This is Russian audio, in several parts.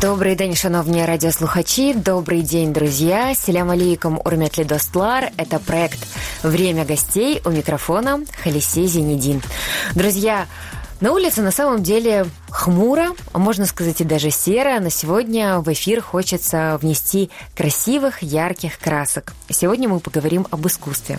Добрий день, шановні радиослухачи. Добрый день, друзья. Селям алейкум, урметли достлар. Это проект «Время гостей». У микрофона Халисей Зенедин. Друзья, на улице на самом деле хмуро, можно сказать и даже серо, но сегодня в эфир хочется внести красивых, ярких красок. Сегодня мы поговорим об искусстве.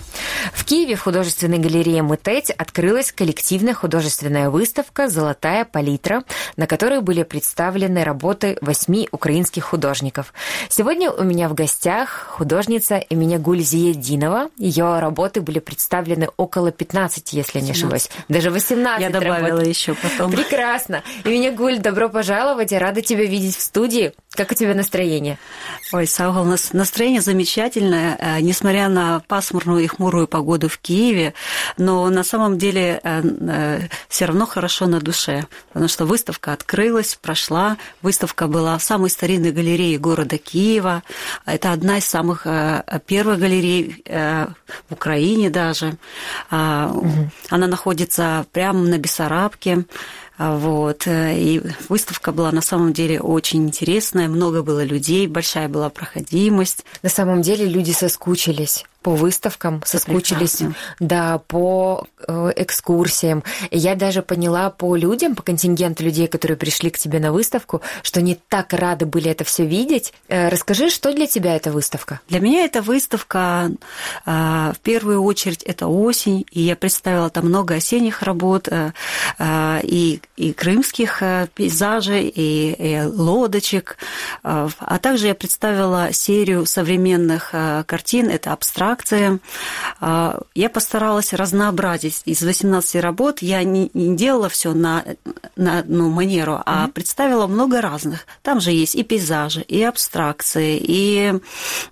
В Киеве в художественной галерее «Мытеть» открылась коллективная художественная выставка «Золотая палитра», на которой были представлены работы восьми украинских художников. Сегодня у меня в гостях художница Эминя Гульзиединова. Ее работы были представлены около 15, если 18. не ошибаюсь. Даже 18 Я добавила работ. еще потом. Прекрасно. И меня Гуль, добро пожаловать. Я рада тебя видеть в студии. Как у тебя настроение? Ой, Саугал, у нас настроение замечательное, э, несмотря на пасмурную и хмурую погоду в Киеве, но на самом деле э, э, все равно хорошо на душе, потому что выставка открылась, прошла. Выставка была в самой старинной галерее города Киева. Это одна из самых первых галерей в Украине даже. Угу. Она находится прямо на Бессарабке. Вот. И выставка была на самом деле очень интересная, много было людей, большая была проходимость. На самом деле люди соскучились по выставкам, соскучились, да, по э, экскурсиям. И я даже поняла по людям, по контингенту людей, которые пришли к тебе на выставку, что они так рады были это все видеть. Э, расскажи, что для тебя эта выставка? Для меня эта выставка, э, в первую очередь, это осень, и я представила там много осенних работ, и, и крымских пейзажей, и, и лодочек, а также я представила серию современных картин, это абстракт, акции. А, я постаралась разнообразить. Из 18 работ я не, не делала все на, на одну манеру, а mm-hmm. представила много разных. Там же есть и пейзажи, и абстракции, и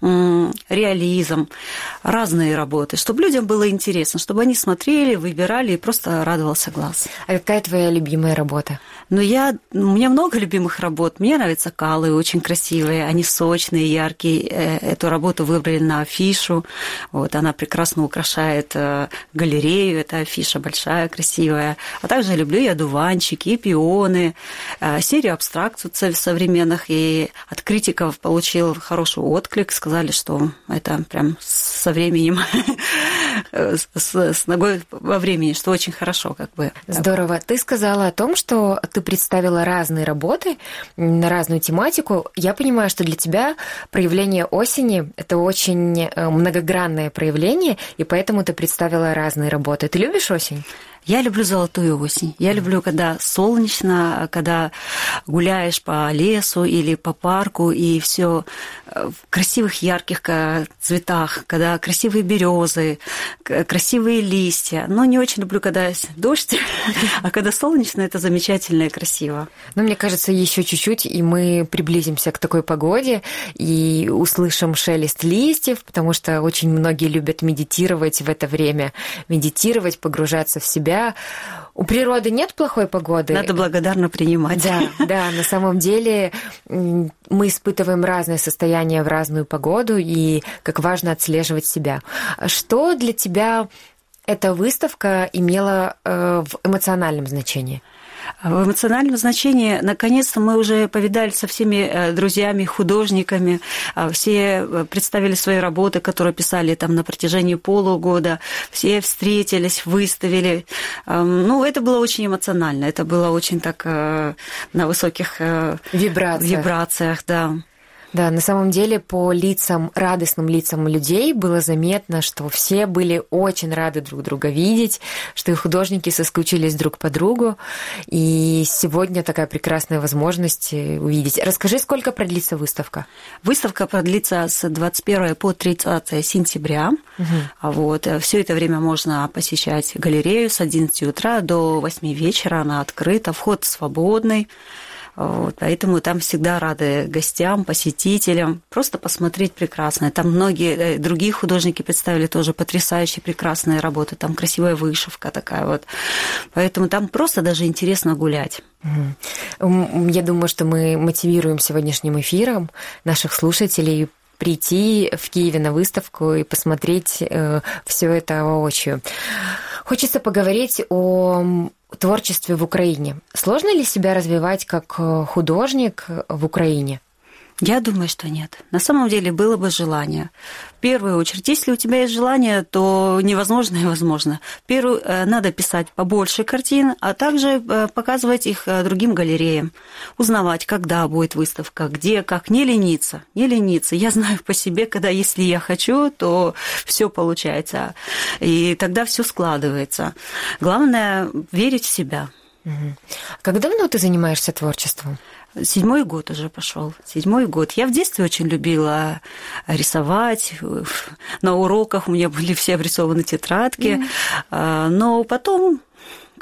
м, реализм, разные работы, чтобы людям было интересно, чтобы они смотрели, выбирали и просто радовался глаз. А какая твоя любимая работа? Ну, я, у меня много любимых работ. Мне нравятся калы, очень красивые, они сочные, яркие. Э, эту работу выбрали на афишу. Вот, она прекрасно украшает э, галерею, это афиша большая, красивая. А также люблю я дуванчики и пионы, э, серию абстракций современных. И от критиков получил хороший отклик, сказали, что это прям со временем, с ногой во времени, что очень хорошо как бы. Здорово. Ты сказала о том, что ты представила разные работы на разную тематику. Я понимаю, что для тебя проявление осени – это очень э, многогранное проявление, и поэтому ты представила разные работы. Ты любишь осень? Я люблю золотую осень. Я люблю, когда солнечно, когда гуляешь по лесу или по парку, и все э, в красивых ярких цветах, когда красивые березы, красивые листья. Но не очень люблю, когда дождь, а когда солнечно, это замечательно и красиво. Ну, мне кажется, еще чуть-чуть, и мы приблизимся к такой погоде и услышим шелест листьев, потому что очень многие любят медитировать в это время, медитировать, погружаться в себя себя. У природы нет плохой погоды. Надо благодарно принимать. Да, да, на самом деле мы испытываем разное состояние в разную погоду, и как важно отслеживать себя. Что для тебя эта выставка имела э, в эмоциональном значении? В эмоциональном значении, наконец-то, мы уже повидали со всеми э, друзьями, художниками, а, все э, представили свои работы, которые писали там на протяжении полугода, все встретились, выставили. Ну, это было очень эмоционально, это было очень так э, на высоких вибрациях, вибрациях да. Да, на самом деле по лицам, радостным лицам людей было заметно, что все были очень рады друг друга видеть, что и художники соскучились друг по другу. И сегодня такая прекрасная возможность э, увидеть. Расскажи, сколько продлится выставка? Выставка продлится с 21 по 30 сентября. Угу. Вот. Э, Все это время можно посещать галерею с 11 утра до 8 вечера. Она открыта, вход свободный. Вот, поэтому там всегда рады гостям, посетителям. Просто посмотреть прекрасно. Там многие э, другие художники представили тоже потрясающие, прекрасные работы. Там красивая вышивка такая вот. Поэтому там просто даже интересно гулять. Я думаю, что мы мотивируем сегодняшним эфиром наших слушателей прийти в Киеве на выставку и посмотреть э, все это воочию. Хочется поговорить о творчестве в Украине. Сложно ли себя развивать как э, художник в Украине? Я думаю, что нет. На самом деле было бы желание. В первую очередь, если у тебя есть желание, то невозможно и возможно. Первую, э, надо писать побольше картин, а также э, показывать их э, другим галереям, узнавать, когда будет выставка, где, как, не лениться, не лениться. Я знаю по себе, когда если я хочу, то все получается, и тогда все складывается. Главное верить в себя. Как давно ты занимаешься творчеством? Седьмой год уже пошел. Седьмой год. Я в детстве очень любила рисовать. На уроках у меня были все обрисованы тетрадки. Mm-hmm. Но потом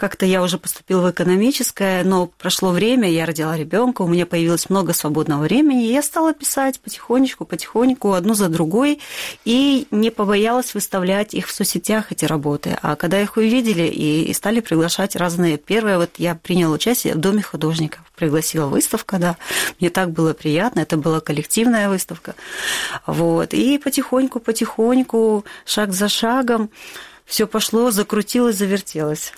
как-то я уже поступила в экономическое, но прошло время, я родила ребенка, у меня появилось много свободного времени, и я стала писать потихонечку, потихоньку, одну за другой, и не побоялась выставлять их в соцсетях, эти работы. А когда их увидели и стали приглашать разные... Первое, вот я приняла участие в Доме художников, пригласила выставка, да, мне так было приятно, это была коллективная выставка, вот, и потихоньку, потихоньку, шаг за шагом, все пошло, закрутилось, завертелось.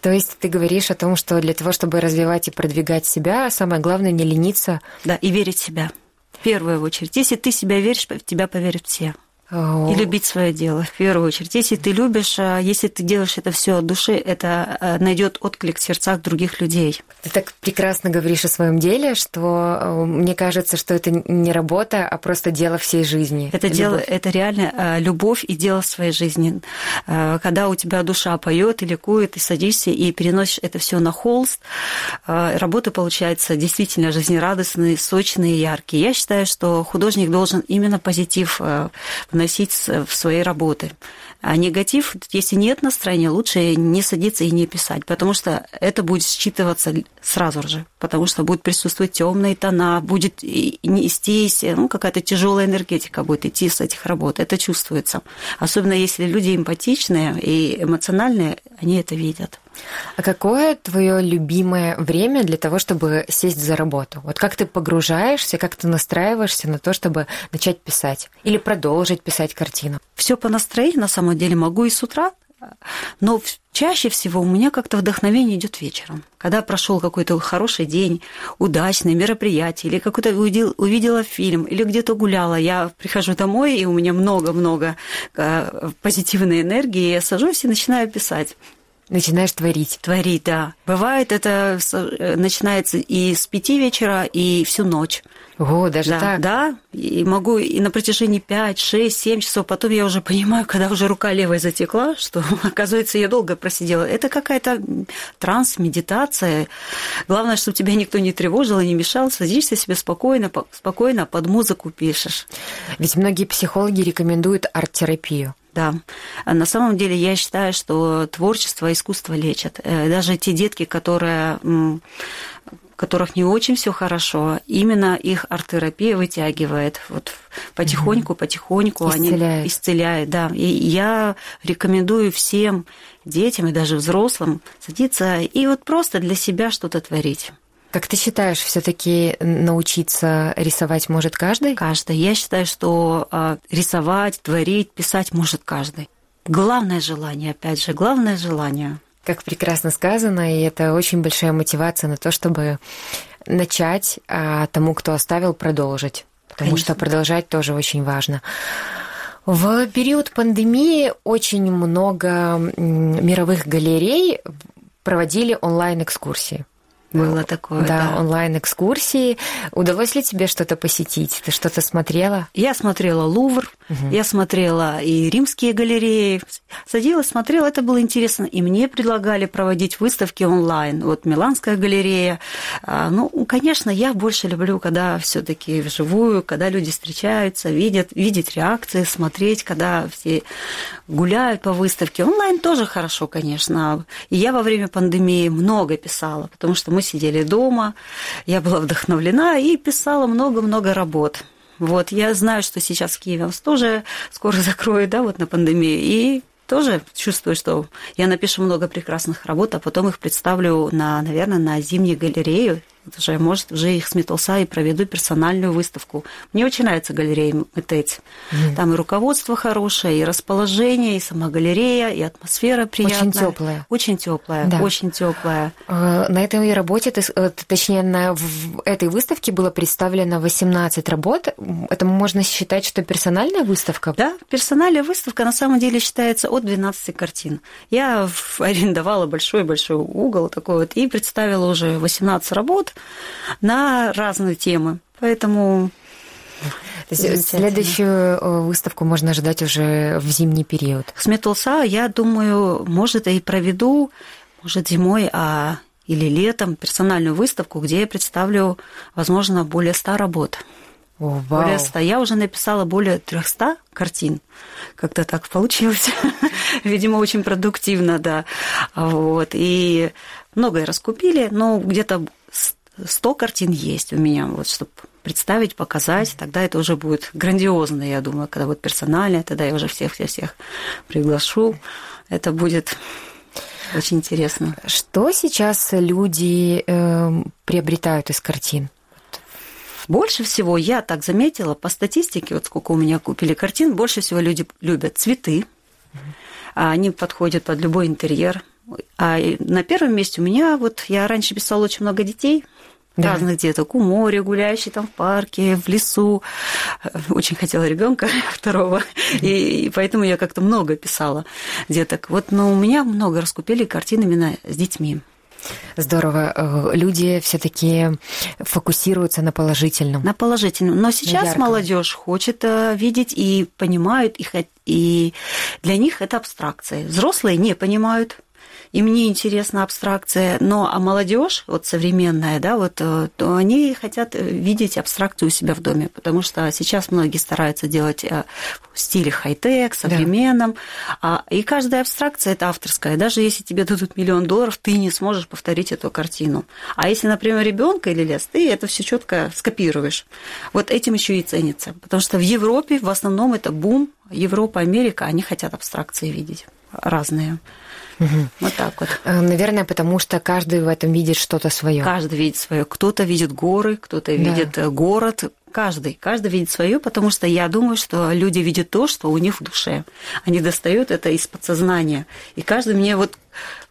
То есть ты говоришь о том, что для того, чтобы развивать и продвигать себя, самое главное не лениться. Да, и верить в себя. В первую очередь. Если ты себя веришь, в тебя поверят все. И любить свое дело в первую очередь. Если ты любишь, а если ты делаешь это все от души, это а, найдет отклик в сердцах других людей. Ты так прекрасно говоришь о своем деле, что мне кажется, что это не работа, а просто дело всей жизни. Это любовь. дело, это реально а, любовь и дело своей жизни. Когда у тебя душа поет и ликует, ты садишься и переносишь это все на холст, работа получается действительно жизнерадостные, сочные, яркие. Я считаю, что художник должен именно позитив вносить в свои работы. А негатив, если нет настроения, лучше не садиться и не писать, потому что это будет считываться сразу же, потому что будет присутствовать темные тона, будет нестись, ну, какая-то тяжелая энергетика будет идти с этих работ. Это чувствуется. Особенно если люди эмпатичные и эмоциональные, они это видят. А какое твое любимое время для того, чтобы сесть за работу? Вот как ты погружаешься, как ты настраиваешься на то, чтобы начать писать или продолжить писать картину? Все по настроению, на самом деле, могу и с утра, но чаще всего у меня как-то вдохновение идет вечером. Когда прошел какой-то хороший день, удачное мероприятие, или какой-то увидел, увидела фильм, или где-то гуляла, я прихожу домой, и у меня много-много э, позитивной энергии, я сажусь и начинаю писать. Начинаешь творить. Творить, да. Бывает, это э, начинается и с пяти вечера, и всю ночь. О, даже да, так? Да, и могу и на протяжении 5, 6, 7 часов. Потом я уже понимаю, когда уже рука левая затекла, что, оказывается, я долго просидела. Это какая-то транс, медитация. Главное, чтобы тебя никто не тревожил и не мешал. Садишься себе спокойно, спокойно под музыку пишешь. Ведь многие психологи рекомендуют арт-терапию. Да. На самом деле я считаю, что творчество, искусство лечат. Э, даже те детки, которые которых не очень все хорошо, именно их арт-терапия вытягивает. Вот потихоньку, потихоньку исцеляет. они исцеляют. Да. И я рекомендую всем детям и даже взрослым садиться и вот просто для себя что-то творить. Как ты считаешь, все-таки научиться рисовать может каждый? Каждый. Я считаю, что а, рисовать, творить, писать может каждый. Главное желание, опять же, главное желание. Как прекрасно сказано, и это очень большая мотивация на то, чтобы начать, а тому, кто оставил, продолжить. Потому Конечно. что продолжать тоже очень важно. В период пандемии очень много мировых галерей проводили онлайн-экскурсии. Было такое, да. да. онлайн-экскурсии. Удалось ли тебе что-то посетить? Ты что-то смотрела? Я смотрела Лувр, угу. я смотрела и римские галереи. Садилась, смотрела, это было интересно. И мне предлагали проводить выставки онлайн. Вот Миланская галерея. А, ну, конечно, я больше люблю, когда все таки вживую, когда люди встречаются, видят, видеть реакции, смотреть, когда все гуляют по выставке. Онлайн тоже хорошо, конечно. И я во время пандемии много писала, потому что мы сидели дома, я была вдохновлена и писала много-много работ. Вот, я знаю, что сейчас в Киеве тоже скоро закроют, да, вот на пандемию, и тоже чувствую, что я напишу много прекрасных работ, а потом их представлю на, наверное, на зимнюю галерею вот уже, может, уже их сметался и проведу персональную выставку. Мне очень нравится галерея Метети. Mm. Там и руководство хорошее, и расположение, и сама галерея, и атмосфера приятная. Очень теплая. Очень теплая, да. очень теплая. Э, на этой работе, э, точнее, на этой выставке было представлено 18 работ. Это можно считать, что персональная выставка? Да, персональная выставка на самом деле считается от 12 картин. Я арендовала большой-большой угол такой вот и представила уже 18 работ на разные темы. Поэтому то есть следующую э, выставку можно ожидать уже в зимний период. Сметулса, я думаю, может, и проведу, может, зимой, а или летом персональную выставку, где я представлю, возможно, более ста работ. О, вау. Более 100. Я уже написала более 300 картин. Как-то так получилось. Видимо, очень продуктивно, да. Вот. И многое раскупили, но где-то 100 картин есть у меня, вот, чтобы представить, показать, тогда это уже будет грандиозно, я думаю, когда будет персонально, тогда я уже всех-всех-всех приглашу. Это будет очень интересно. Что сейчас люди э, приобретают из картин? Больше всего, я так заметила, по статистике, вот сколько у меня купили картин, больше всего люди любят цветы, они подходят под любой интерьер. А на первом месте у меня, вот я раньше писала очень много детей, да. разных деток, у моря, гуляющие там в парке, в лесу. Очень хотела ребенка второго, и, и поэтому я как-то много писала деток. Вот, но у меня много раскупили картин именно с детьми. Здорово. Э, люди все-таки фокусируются на положительном. На положительном. Но сейчас молодежь хочет э, видеть и понимают, и, и для них это абстракция. Взрослые не понимают и мне интересна абстракция, но а молодежь, вот современная, да, вот, э, то они хотят видеть абстракцию у себя в доме, потому что сейчас многие стараются делать э, в стиле хай-тек, современном, да. и каждая абстракция это авторская. Даже если тебе дадут миллион долларов, ты не сможешь повторить эту картину. А если, например, ребенка или лес, ты это все четко скопируешь. Вот этим еще и ценится, потому что в Европе в основном это бум, Европа, Америка, они хотят абстракции видеть разные. Угу. Вот так вот. Э, наверное, потому что каждый в этом видит что-то свое. Каждый видит свое. Кто-то видит горы, кто-то да. видит э, город. Каждый, каждый видит свое, потому что я думаю, что люди видят то, что у них в душе. Они достают это из подсознания. И каждый мне вот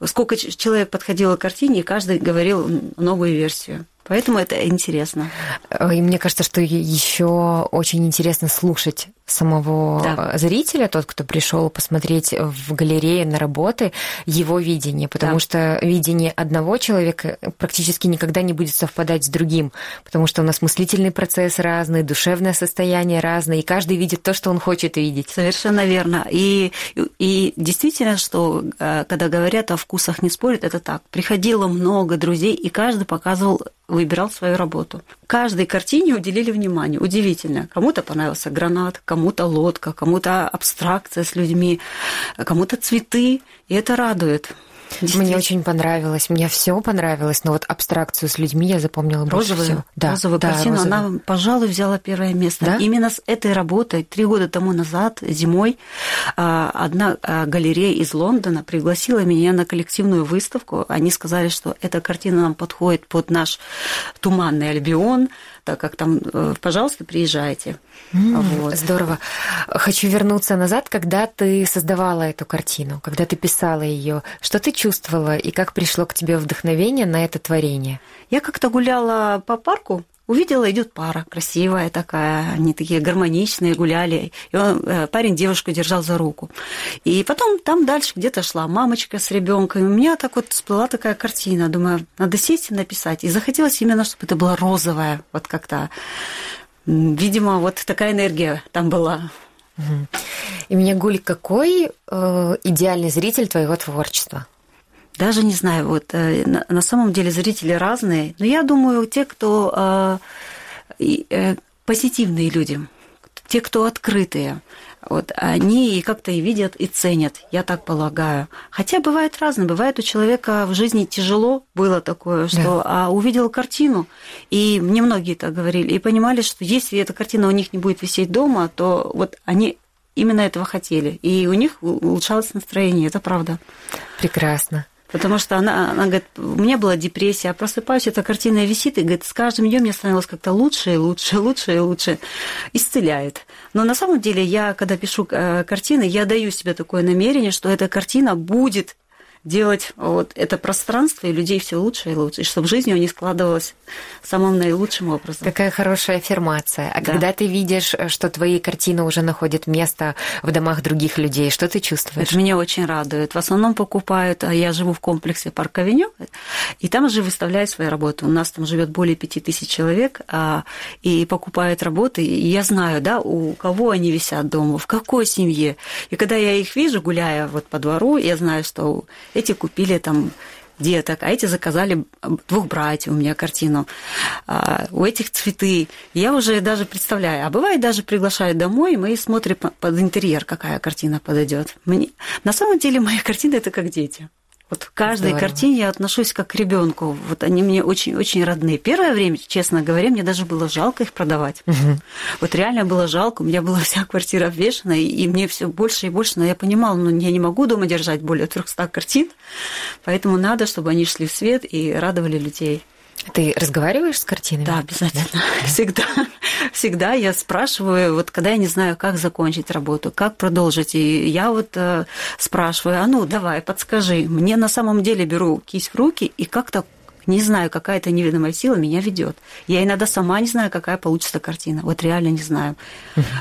сколько человек подходило к картине, и каждый говорил новую версию. Поэтому это интересно. И мне кажется, что еще очень интересно слушать самого да. зрителя, тот, кто пришел посмотреть в галерее на работы, его видение, потому да. что видение одного человека практически никогда не будет совпадать с другим, потому что у нас мыслительный процесс разный, душевное состояние разное, и каждый видит то, что он хочет видеть. Совершенно верно. И, и действительно, что э, когда говорят о вкусах не спорят, это так. Приходило много друзей, и каждый показывал выбирал свою работу. Каждой картине уделили внимание. Удивительно. Кому-то понравился гранат, кому-то лодка, кому-то абстракция с людьми, кому-то цветы. И это радует. Мне очень понравилось, мне все понравилось, но вот абстракцию с людьми я запомнила больше всего. Да, розовую да, картину, розовую. она, пожалуй, взяла первое место. Да? Именно с этой работой три года тому назад, зимой, а, одна а, галерея из Лондона пригласила меня на коллективную выставку. Они сказали, что эта картина нам подходит под наш туманный Альбион, так как там, э, пожалуйста, приезжайте. Mm, вот. Здорово. Хочу вернуться назад, когда ты создавала эту картину, когда ты писала ее. Что ты чувствовала и как пришло к тебе вдохновение на это творение? Я как-то гуляла по парку Увидела, идет пара, красивая такая, они такие гармоничные, гуляли. И он, э, парень девушку держал за руку. И потом там дальше где-то шла мамочка с ребенком. И у меня так вот всплыла такая картина. Думаю, надо сесть и написать. И захотелось именно, чтобы это была розовая, вот как-то. Видимо, вот такая энергия там была. И меня, Гуль, какой э, идеальный зритель твоего творчества? Даже не знаю, вот э, на, самом деле зрители разные, но я думаю, те, кто э, э, позитивные люди, те, кто открытые, вот, они как-то и видят, и ценят, я так полагаю. Хотя бывает разное, бывает у человека в жизни тяжело было такое, что да. а увидел картину, и мне многие так говорили, и понимали, что если эта картина у них не будет висеть дома, то вот они именно этого хотели, и у них улучшалось настроение, это правда. Прекрасно. Потому что она, она говорит, у меня была депрессия, я просыпаюсь, эта картина висит, и говорит, с каждым днем мне становилось как-то лучше и лучше, лучше и лучше. Исцеляет. Но на самом деле я, когда пишу э, картины, я даю себе такое намерение, что эта картина будет делать вот это пространство и людей все лучше и лучше, и чтобы жизнь у них складывалась самым наилучшим образом. Какая хорошая аффирмация. А да. когда ты видишь, что твои картины уже находят место в домах других людей, что ты чувствуешь? Это меня очень радует. В основном покупают, а я живу в комплексе Парк Авеню, и там же выставляют свои работы. У нас там живет более пяти тысяч человек, а, и покупают работы, и я знаю, да, у кого они висят дома, в какой семье. И когда я их вижу, гуляя вот по двору, я знаю, что эти купили там деток, а эти заказали двух братьев у меня картину, а, у этих цветы. Я уже даже представляю, а бывает даже приглашают домой, и мы смотрим под интерьер, какая картина подойдет. Мне... На самом деле мои картины это как дети. Вот к каждой Здорово. картине я отношусь как к ребенку. Вот они мне очень-очень родные. Первое время, честно говоря, мне даже было жалко их продавать. Угу. Вот реально было жалко. У меня была вся квартира обвешана, и мне все больше и больше. Но я понимала, ну я не могу дома держать более 300 картин, поэтому надо, чтобы они шли в свет и радовали людей. Ты разговариваешь с картинами? Да, обязательно. Да? Всегда. Всегда я спрашиваю, вот когда я не знаю, как закончить работу, как продолжить, и я вот э, спрашиваю, а ну давай, подскажи. Мне на самом деле беру кисть в руки и как-то не знаю, какая-то неведомая сила меня ведет. Я иногда сама не знаю, какая получится картина. Вот реально не знаю.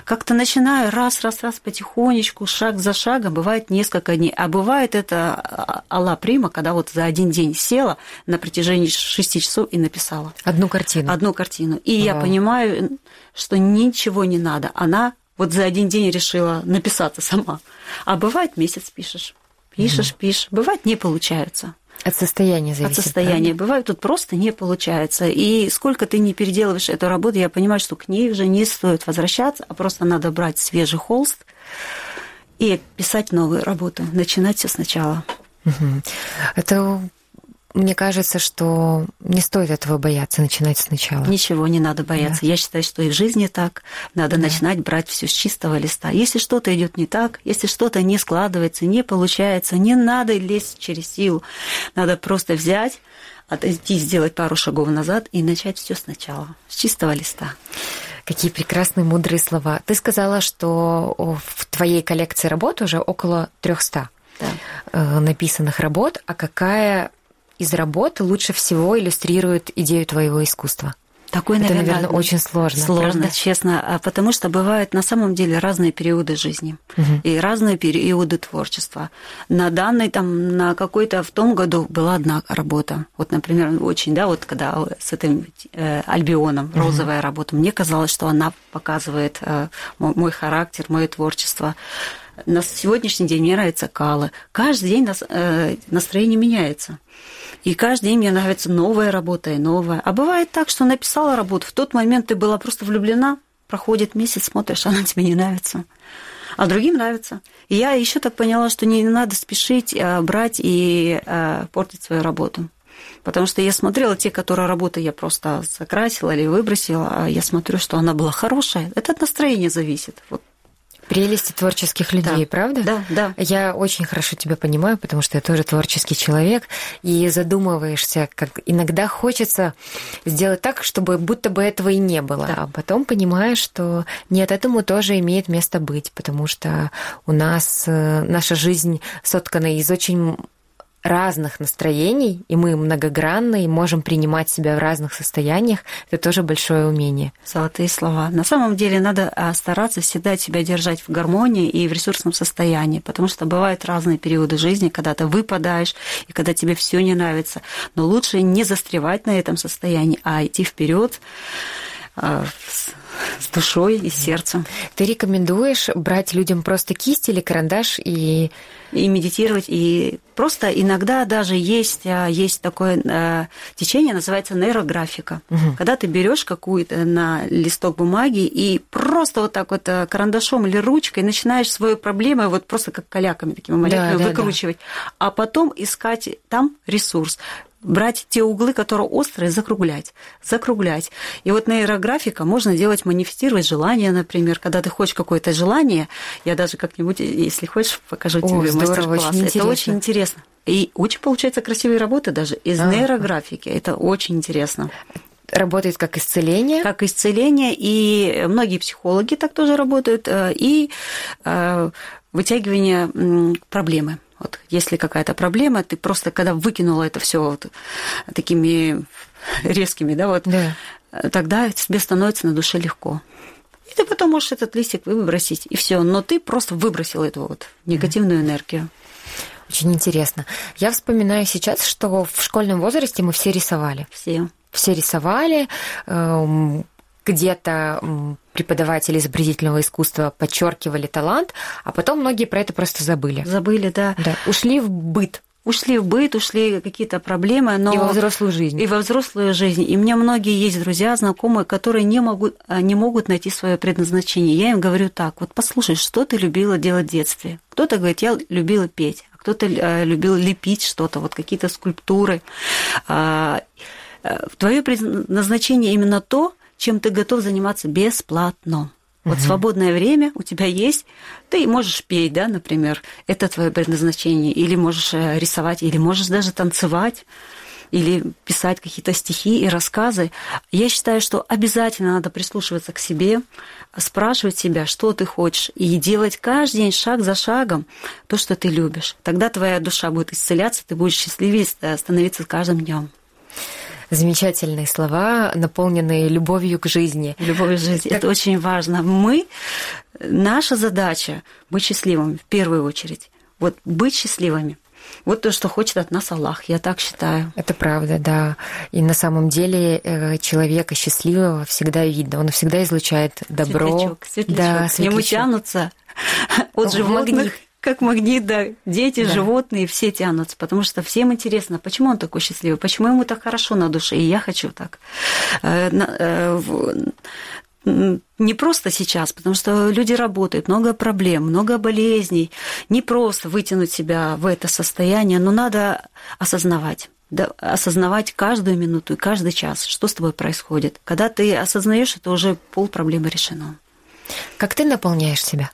Как-то начинаю раз, раз, раз потихонечку, шаг за шагом. Бывает несколько дней. А бывает это Алла Прима, когда вот за один день села на протяжении шести часов и написала. Одну картину. Одну картину. И Вау. я понимаю, что ничего не надо. Она вот за один день решила написаться сама. А бывает месяц пишешь. Пишешь, угу. пишешь. Бывает не получается. От состояния зависит. От состояния. Правильно? Бывает, тут просто не получается. И сколько ты не переделываешь эту работу, я понимаю, что к ней уже не стоит возвращаться, а просто надо брать свежий холст и писать новую работу, начинать все сначала. Это мне кажется, что не стоит этого бояться, начинать сначала. Ничего не надо бояться. Да. Я считаю, что и в жизни так. Надо да. начинать брать все с чистого листа. Если что-то идет не так, если что-то не складывается, не получается, не надо лезть через силу. Надо просто взять, отойти, сделать пару шагов назад и начать все сначала, с чистого листа. Какие прекрасные, мудрые слова. Ты сказала, что в твоей коллекции работ уже около 300 да. Э, написанных работ. А какая из работы лучше всего иллюстрирует идею твоего искусства? Такой, Это, наверное, наверное очень сложно. Сложно, правда? честно, а потому что бывают на самом деле разные периоды жизни угу. и разные периоды творчества. На данной там на какой-то в том году была одна работа. Вот, например, очень, да, вот когда с этим э, альбионом розовая угу. работа, мне казалось, что она показывает э, мой характер, мое творчество. На сегодняшний день мне нравится Кала. Каждый день нас, э, настроение меняется. И каждый день мне нравится новая работа и новая. А бывает так, что написала работу, в тот момент ты была просто влюблена, проходит месяц, смотришь, она тебе не нравится. А другим нравится. И я еще так поняла, что не надо спешить а, брать и а, портить свою работу. Потому что я смотрела те, которые работы я просто закрасила или выбросила, а я смотрю, что она была хорошая. Это от настроения зависит. Вот Прелести творческих людей, да. правда? Да, да. Я очень хорошо тебя понимаю, потому что я тоже творческий человек, и задумываешься, как иногда хочется сделать так, чтобы будто бы этого и не было, да. а потом понимаешь, что нет, этому тоже имеет место быть, потому что у нас э, наша жизнь соткана из очень разных настроений, и мы многогранны, и можем принимать себя в разных состояниях, это тоже большое умение. Золотые слова. На самом деле надо а, стараться всегда себя держать в гармонии и в ресурсном состоянии, потому что бывают разные периоды жизни, когда ты выпадаешь, и когда тебе все не нравится. Но лучше не застревать на этом состоянии, а идти вперед с душой и сердцем. Ты рекомендуешь брать людям просто кисть или карандаш и и медитировать, и просто иногда даже есть, а, есть такое а, течение, называется нейрографика. Угу. Когда ты берешь какую-то на листок бумаги и просто вот так вот карандашом или ручкой начинаешь свою проблему вот просто как каляками такими маленькими да, выкручивать, да, да. а потом искать там ресурс брать те углы, которые острые, закруглять, закруглять. И вот нейрографика можно делать, манифестировать желание, например, когда ты хочешь какое-то желание, я даже как-нибудь, если хочешь, покажу О, тебе мастер-класс. Это очень интересно. И очень получается красивые работы даже из а. нейрографики. Это очень интересно работает как исцеление. Как исцеление, и многие психологи так тоже работают, э, и э, вытягивание проблемы. Вот если какая-то проблема, ты просто когда выкинула это все вот такими резкими, да, вот, да. тогда тебе становится на душе легко. И ты потом можешь этот листик выбросить, и все. Но ты просто выбросил эту вот негативную энергию. Очень интересно. Я вспоминаю сейчас, что в школьном возрасте мы все рисовали. Все. Все рисовали. Эм, где-то преподаватели изобразительного искусства подчеркивали талант, а потом многие про это просто забыли. Забыли, да. да. Ушли в быт ушли в быт, ушли какие-то проблемы, но... И во взрослую жизнь. И во взрослую жизнь. И у меня многие есть друзья, знакомые, которые не могут, а, не могут найти свое предназначение. Я им говорю так, вот послушай, что ты любила делать в детстве? Кто-то говорит, я любила петь, а кто-то а, любил лепить что-то, вот какие-то скульптуры. А, Твое предназначение именно то, чем ты готов заниматься бесплатно. Вот угу. свободное время у тебя есть, ты можешь петь, да, например, это твое предназначение, или можешь э, рисовать, или можешь даже танцевать, или писать какие-то стихи и рассказы. Я считаю, что обязательно надо прислушиваться к себе, спрашивать себя, что ты хочешь, и делать каждый день шаг за шагом то, что ты любишь. Тогда твоя душа будет исцеляться, ты будешь счастливее становиться с каждым днем замечательные слова, наполненные любовью к жизни. Любовью к жизни. Это очень важно. Мы, наша задача быть счастливыми в первую очередь. Вот быть счастливыми. Вот то, что хочет от нас Аллах, я так считаю. Это правда, да. И на самом деле э, человека счастливого всегда видно. Он всегда излучает добро. Светлячок, светлячок. Да, светлячок. К нему тянутся от животных. Магнит как магнит, да, дети, да. животные, все тянутся, потому что всем интересно, почему он такой счастливый, почему ему так хорошо на душе, и я хочу так. Э, э, не просто сейчас, потому что люди работают, много проблем, много болезней. Не просто вытянуть себя в это состояние, но надо осознавать да, осознавать каждую минуту и каждый час, что с тобой происходит. Когда ты осознаешь, это уже пол проблемы решено. Как ты наполняешь себя?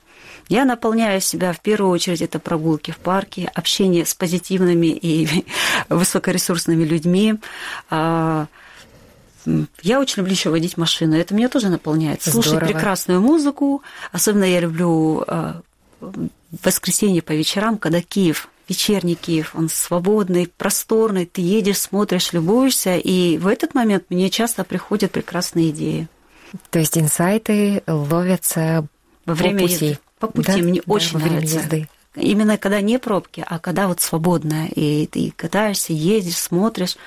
Я наполняю себя в первую очередь это прогулки в парке, общение с позитивными и высокоресурсными людьми. А, я очень люблю еще водить машину. Это меня тоже наполняет. Здорово. Слушать прекрасную музыку. Особенно я люблю а, воскресенье по вечерам, когда Киев вечерний Киев, он свободный, просторный, ты едешь, смотришь, любуешься, и в этот момент мне часто приходят прекрасные идеи. То есть инсайты ловятся во время пути. Езды по пути да? мне да, очень нравится. Езды. Именно когда не пробки, а когда вот свободная, и ты катаешься, ездишь, смотришь.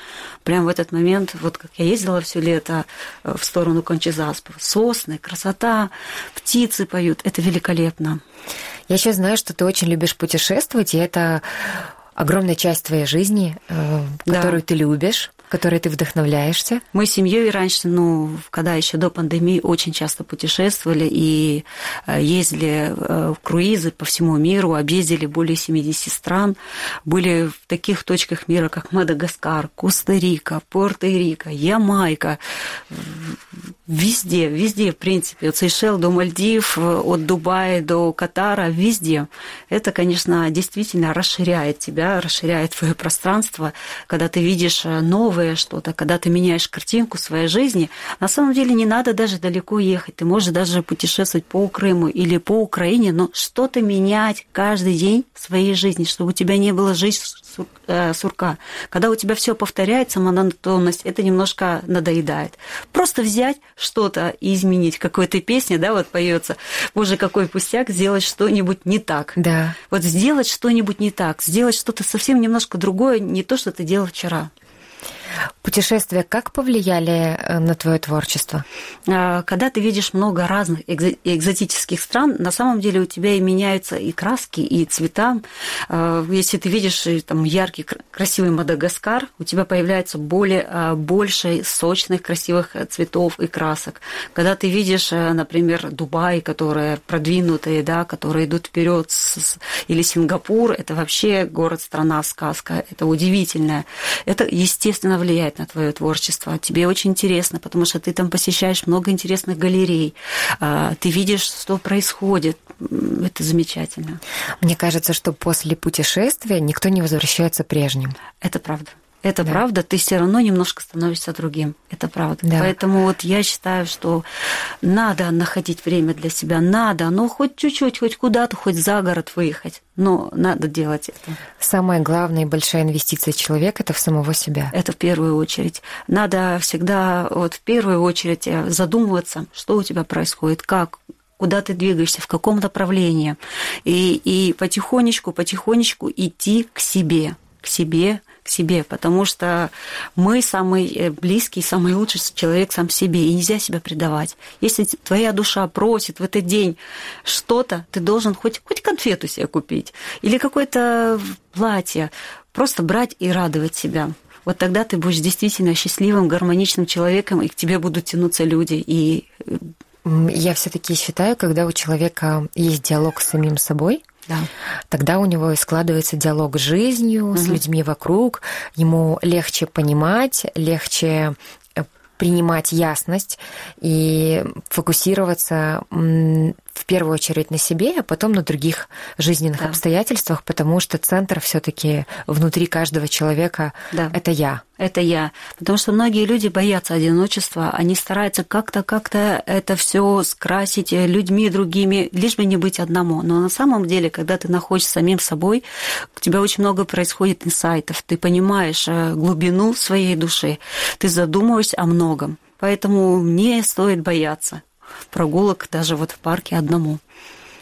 Прям в этот момент, вот как я ездила все лето э, в сторону Кончезаспа, сосны, красота, птицы поют, это великолепно. Я еще знаю, что ты очень любишь путешествовать, и это огромная часть твоей жизни, э, которую да. ты любишь которой ты вдохновляешься? Мы с семьей раньше, ну, когда еще до пандемии, очень часто путешествовали и э, ездили э, в круизы по всему миру, объездили более 70 стран, были в таких точках мира, как Мадагаскар, Коста-Рика, Пуэрто-Рико, Ямайка, везде, везде, в принципе, от Сейшел до Мальдив, от Дубая до Катара, везде. Это, конечно, действительно расширяет тебя, расширяет твое пространство, когда ты видишь э, новое что-то, когда ты меняешь картинку своей жизни, на самом деле не надо даже далеко ехать. Ты можешь даже путешествовать по Крыму или по Украине, но что-то менять каждый день в своей жизни, чтобы у тебя не было жизнь э, сурка. Когда у тебя все повторяется, монотонность, это немножко надоедает. Просто взять что-то изменить. Какой-то песне, да, вот поется, боже, какой пустяк, сделать что-нибудь не так. Да. Вот сделать что-нибудь не так, сделать что-то совсем немножко другое, не то, что ты делал вчера. Путешествия как повлияли э, на твое творчество? А, когда ты видишь много разных экзотических стран, на самом деле у тебя и меняются и краски, и цвета. А, если ты видишь э, там яркий, красивый Мадагаскар, у тебя появляется более, а, больше сочных, красивых э, цветов и красок. Когда ты видишь, например, Дубай, которые продвинутые, да, которые идут вперед, или Сингапур, это вообще город-страна, сказка, это удивительное. Это, естественно, влияет на твое творчество, тебе очень интересно, потому что ты там посещаешь много интересных галерей, а, ты видишь, что происходит. Это замечательно. Мне кажется, что после путешествия никто не возвращается прежним. Это правда. Это да. правда, ты все равно немножко становишься другим. Это правда. Да. Поэтому вот я считаю, что надо находить время для себя, надо, ну хоть чуть-чуть, хоть куда-то, хоть за город выехать, но надо делать это. Самая главная и большая инвестиция человека это в самого себя. Это в первую очередь. Надо всегда вот в первую очередь э, задумываться, что у тебя происходит, как куда ты двигаешься, в каком направлении. И, и потихонечку, потихонечку идти к себе, к себе, к себе, потому что мы самый э, близкий, самый лучший человек сам себе, и нельзя себя предавать. Если твоя душа просит в этот день что-то, ты должен хоть, хоть конфету себе купить или какое-то платье, просто брать и радовать себя. Вот тогда ты будешь действительно счастливым, гармоничным человеком, и к тебе будут тянуться люди, и э, я все-таки считаю, когда у человека есть диалог с самим собой, да. Тогда у него и складывается диалог с жизнью, угу. с людьми вокруг. Ему легче понимать, легче э, принимать ясность и фокусироваться в первую очередь на себе, а потом на других жизненных да. обстоятельствах, потому что центр все-таки внутри каждого человека да. это я. Это я. Потому что многие люди боятся одиночества, они стараются как-то как-то это все скрасить людьми другими, лишь бы не быть одному. Но на самом деле, когда ты находишься самим собой, у тебя очень много происходит инсайтов, ты понимаешь э, глубину своей души, ты задумываешься о многом. Поэтому не стоит бояться прогулок даже вот в парке одному.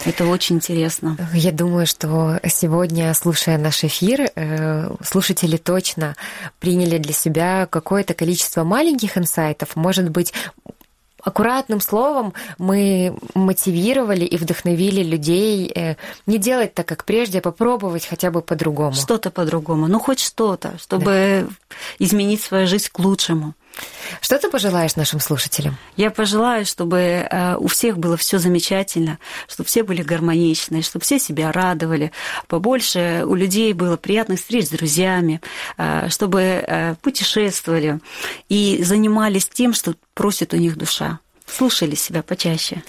Это очень интересно. Я думаю, что сегодня, слушая наш эфир, э, слушатели точно приняли для себя какое-то количество маленьких инсайтов. Может быть, аккуратным словом мы мотивировали и вдохновили людей э, не делать так, как прежде, а попробовать хотя бы по-другому. Что-то по-другому, ну хоть что-то, чтобы да. изменить свою жизнь к лучшему. Что ты пожелаешь нашим слушателям? Я пожелаю, чтобы э, у всех было все замечательно, чтобы все были гармоничны, чтобы все себя радовали, побольше у людей было приятных встреч с друзьями, э, чтобы э, путешествовали и занимались тем, что просит у них душа. Слушали себя почаще.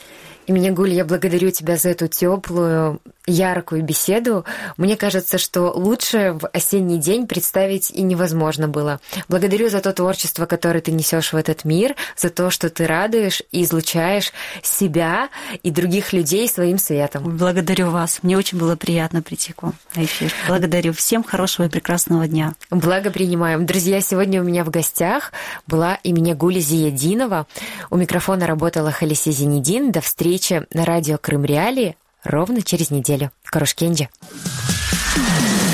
И меня, Гуль, я благодарю тебя за эту теплую, яркую беседу. Мне кажется, что лучше в осенний день представить и невозможно было. Благодарю за то творчество, которое ты несешь в этот мир, за то, что ты радуешь и излучаешь себя и других людей своим светом. Благодарю вас. Мне очень было приятно прийти к вам на эфир. Благодарю. Всем хорошего и прекрасного дня. Благо принимаем. Друзья, сегодня у меня в гостях была имени Гули Зиединова. У микрофона работала Халиси Зинедин. До встречи встречи на радио Крым Реалии ровно через неделю. Карушкенджи. Кенджи.